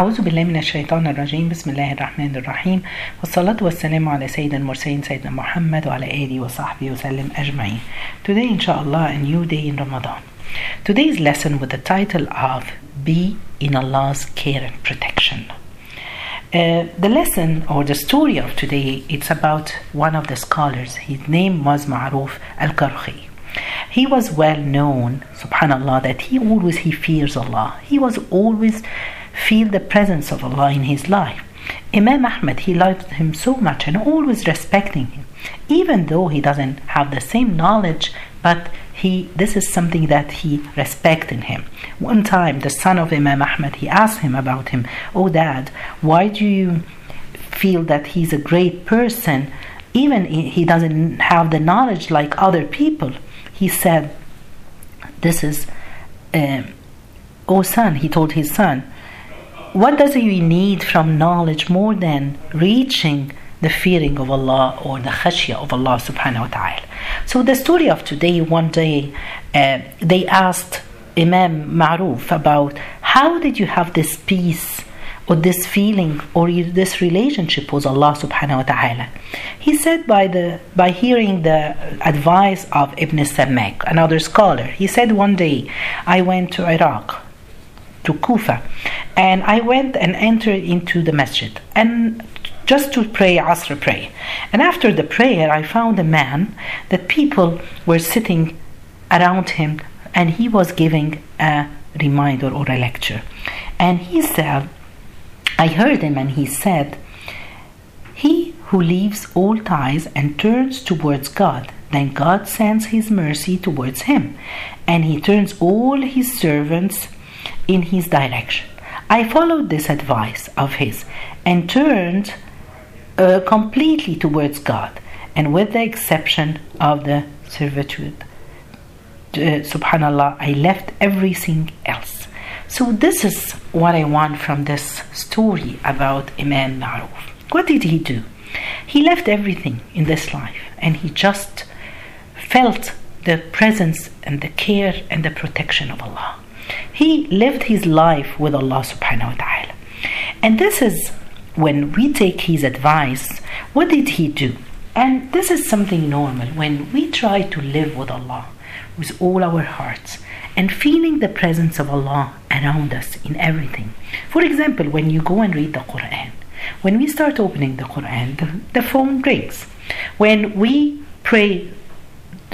أعوذ بالله من الشيطان الرجيم بسم الله الرحمن الرحيم والصلاة والسلام على سيد المرسلين سيدنا محمد وعلى آله وصحبه وسلم أجمعين Today inshallah a new day in Ramadan Today's lesson with the title of Be in Allah's care and protection uh, the lesson or the story of today it's about one of the scholars his name was Ma'ruf al-Karhi he was well known subhanallah that he always he fears Allah he was always feel the presence of Allah in his life. Imam Ahmad, he loved him so much and always respecting him, even though he doesn't have the same knowledge, but he this is something that he respected in him. One time, the son of Imam Ahmad, he asked him about him, Oh dad, why do you feel that he's a great person, even he doesn't have the knowledge like other people? He said, This is, uh, oh son, he told his son, what does he need from knowledge more than reaching the fearing of Allah or the khashya of Allah subhanahu wa ta'ala. So the story of today, one day uh, they asked Imam Ma'ruf about how did you have this peace or this feeling or this relationship with Allah subhanahu wa ta'ala. He said by the by hearing the advice of Ibn Samak, another scholar, he said one day I went to Iraq to Kufa. And I went and entered into the masjid and just to pray Asr prayer. And after the prayer, I found a man that people were sitting around him and he was giving a reminder or a lecture. And he said, I heard him and he said, He who leaves all ties and turns towards God, then God sends his mercy towards him, and he turns all his servants in his direction. I followed this advice of his and turned uh, completely towards God, and with the exception of the servitude. Uh, subhanallah, I left everything else. So, this is what I want from this story about Imam Ma'ruf. What did he do? He left everything in this life and he just felt the presence and the care and the protection of Allah. He lived his life with Allah subhanahu wa ta'ala. And this is when we take his advice, what did he do? And this is something normal when we try to live with Allah with all our hearts and feeling the presence of Allah around us in everything. For example, when you go and read the Quran, when we start opening the Quran, the, the phone rings. When we pray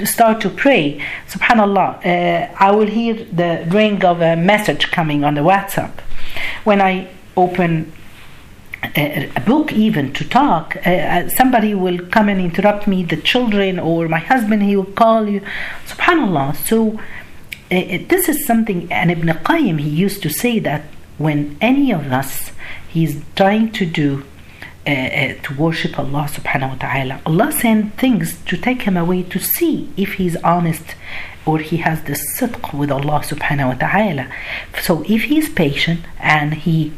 start to pray, subhanallah, uh, I will hear the ring of a message coming on the WhatsApp. When I open a, a book, even to talk, uh, somebody will come and interrupt me, the children or my husband, he will call you. Subhanallah. So, uh, this is something, and Ibn Qayyim, he used to say that when any of us, he's trying to do uh, uh, to worship Allah subhanahu wa ta'ala. Allah sent things to take him away to see if he's honest or he has the sidq with Allah subhanahu wa ta'ala. So if he's patient and he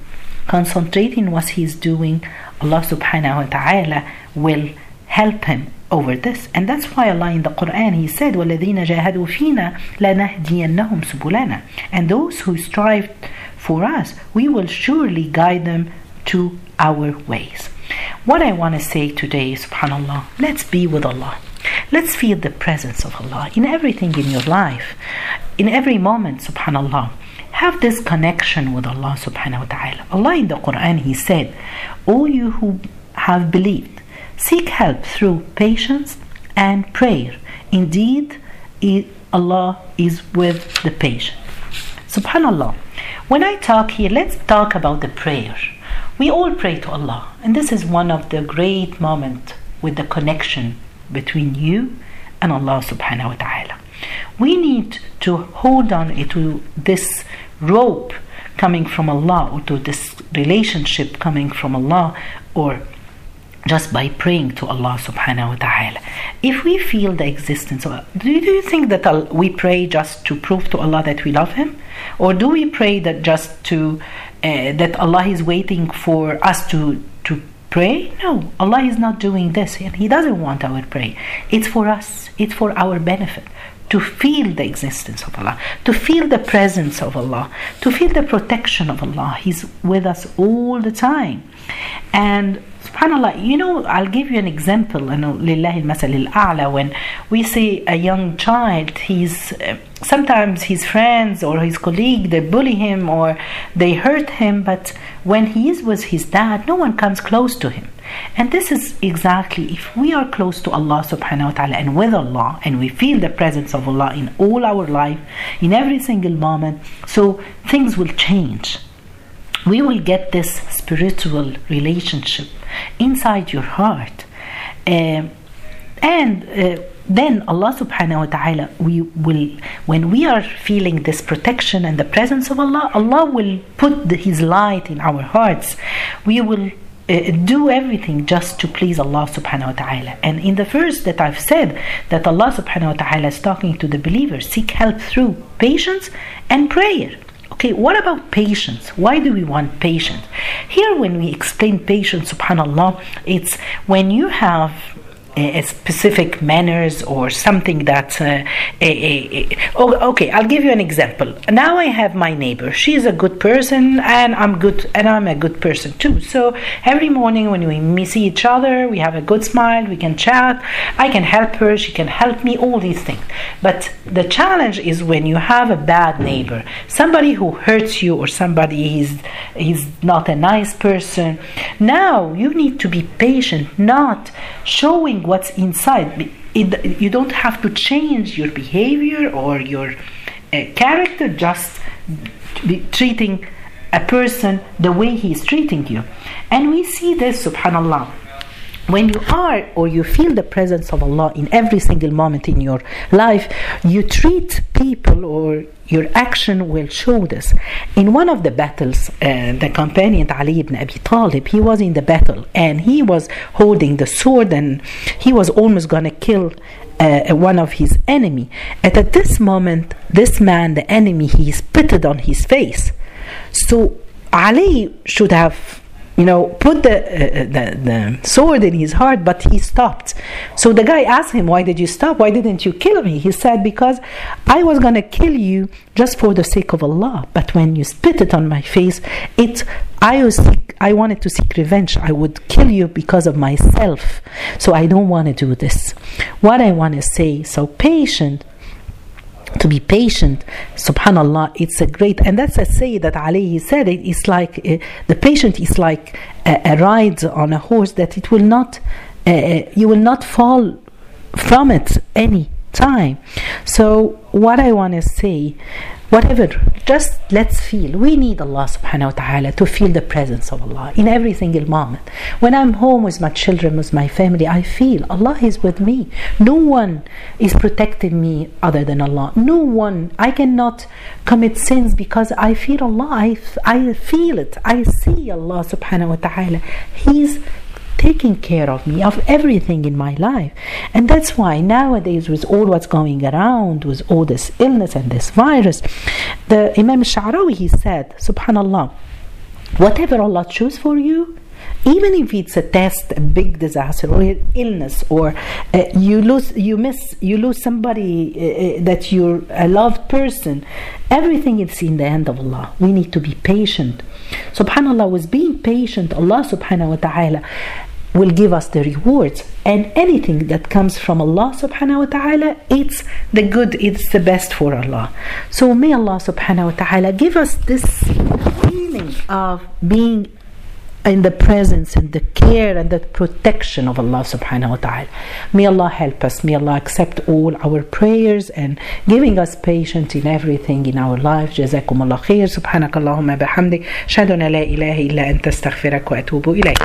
concentrating what he's doing, Allah subhanahu wa ta'ala will help him over this. And that's why Allah in the Quran He said, وَالَّذِينَ جَاهَدُوا فِينَا لَنَهْدِيَنَّهُمْ سُبُلَنَا And those who strive for us, we will surely guide them to our ways. What I want to say today, is subhanAllah, let's be with Allah. Let's feel the presence of Allah in everything in your life, in every moment, subhanAllah. Have this connection with Allah subhanahu wa ta'ala. Allah in the Quran, He said, All you who have believed, seek help through patience and prayer. Indeed, Allah is with the patient. Subhanallah. When I talk here, let's talk about the prayer. We all pray to Allah, and this is one of the great moments with the connection between you and Allah subhanahu wa ta'ala. We need to hold on to this rope coming from Allah or to this relationship coming from Allah or just by praying to Allah subhanahu wa ta'ala. If we feel the existence of do you think that we pray just to prove to Allah that we love Him? Or do we pray that just to uh, that Allah is waiting for us to to pray? No, Allah is not doing this, and He doesn't want our prayer. It's for us. It's for our benefit to feel the existence of Allah, to feel the presence of Allah, to feel the protection of Allah. He's with us all the time. And subhanallah you know i'll give you an example when we see a young child he's uh, sometimes his friends or his colleague they bully him or they hurt him but when he is with his dad no one comes close to him. And this is exactly if we are close to Allah subhanahu wa ta'ala and with Allah and we feel the presence of Allah in all our life in every single moment so things will change we will get this spiritual relationship inside your heart. Um, and uh, then Allah subhanahu wa ta'ala we will when we are feeling this protection and the presence of Allah Allah will put the, his light in our hearts. We will uh, do everything just to please Allah subhanahu wa ta'ala. And in the verse that I've said that Allah subhanahu wa ta'ala is talking to the believers seek help through patience and prayer Okay, what about patience? Why do we want patience? Here, when we explain patience, subhanAllah, it's when you have a specific manners or something that uh, a, a, oh, okay i'll give you an example. Now i have my neighbor. She's a good person and i'm good and i'm a good person too. So every morning when we see each other we have a good smile we can chat. I can help her she can help me all these things. But the challenge is when you have a bad neighbor somebody who hurts you or somebody is is not a nice person. Now you need to be patient not showing what's inside. It, you don't have to change your behavior or your uh, character, just treating a person the way he is treating you. And we see this, subhanAllah when you are or you feel the presence of Allah in every single moment in your life, you treat people or your action will show this. In one of the battles, uh, the companion Ali ibn Abi Talib, he was in the battle and he was holding the sword and he was almost to kill uh, one of his enemy. And at this moment, this man, the enemy, he spitted on his face. So Ali should have you know, put the, uh, the, the sword in his heart, but he stopped. So the guy asked him, Why did you stop? Why didn't you kill me? He said, Because I was going to kill you just for the sake of Allah. But when you spit it on my face, it I was I wanted to seek revenge. I would kill you because of myself. So I don't want to do this. What I want to say, so patient to be patient. Subhanallah it's a great and that's a say that ali said it is like uh, the patient is like a, a, ride on a horse that it will not uh, uh you will not fall from it any time. So what i want to say whatever just let's feel. We need allah subhanahu wa ta'ala to feel the presence of allah in every single moment. When i'm home with my children with my family i feel allah is with me. No one is protecting me other than allah. No one i cannot commit sins because i feel allah. I, I feel it. I see allah subhanahu wa ta'ala. He's taking care of me, of everything in my life. And that's why nowadays, with all what's going around, with all this illness and this virus, the Imam Sha'rawi, he said, Subhanallah, whatever Allah choose for you, even if it's a test, a big disaster, or illness, or uh, you lose, you miss, you lose somebody uh, that you're a loved person, everything is in the hand of Allah. We need to be patient. Subhanallah, with being patient, Allah subhanahu wa ta'ala will give us the rewards and anything that comes from Allah subhanahu wa ta'ala it's the good it's the best for Allah so may Allah subhanahu wa ta'ala give us this feeling of being in the presence and the care and the protection of Allah subhanahu wa ta'ala. May Allah help us. May Allah accept all our prayers and giving us patience in everything in our life. جزاكم الله خير سبحانك اللهم بحمدك أشهد أن لا إله إلا أنت استغفرك وأتوب إليك